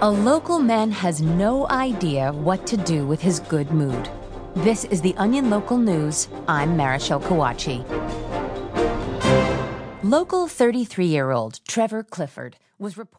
A local man has no idea what to do with his good mood. This is the Onion Local News. I'm Marichelle Kawachi. Local 33 year old Trevor Clifford was reported.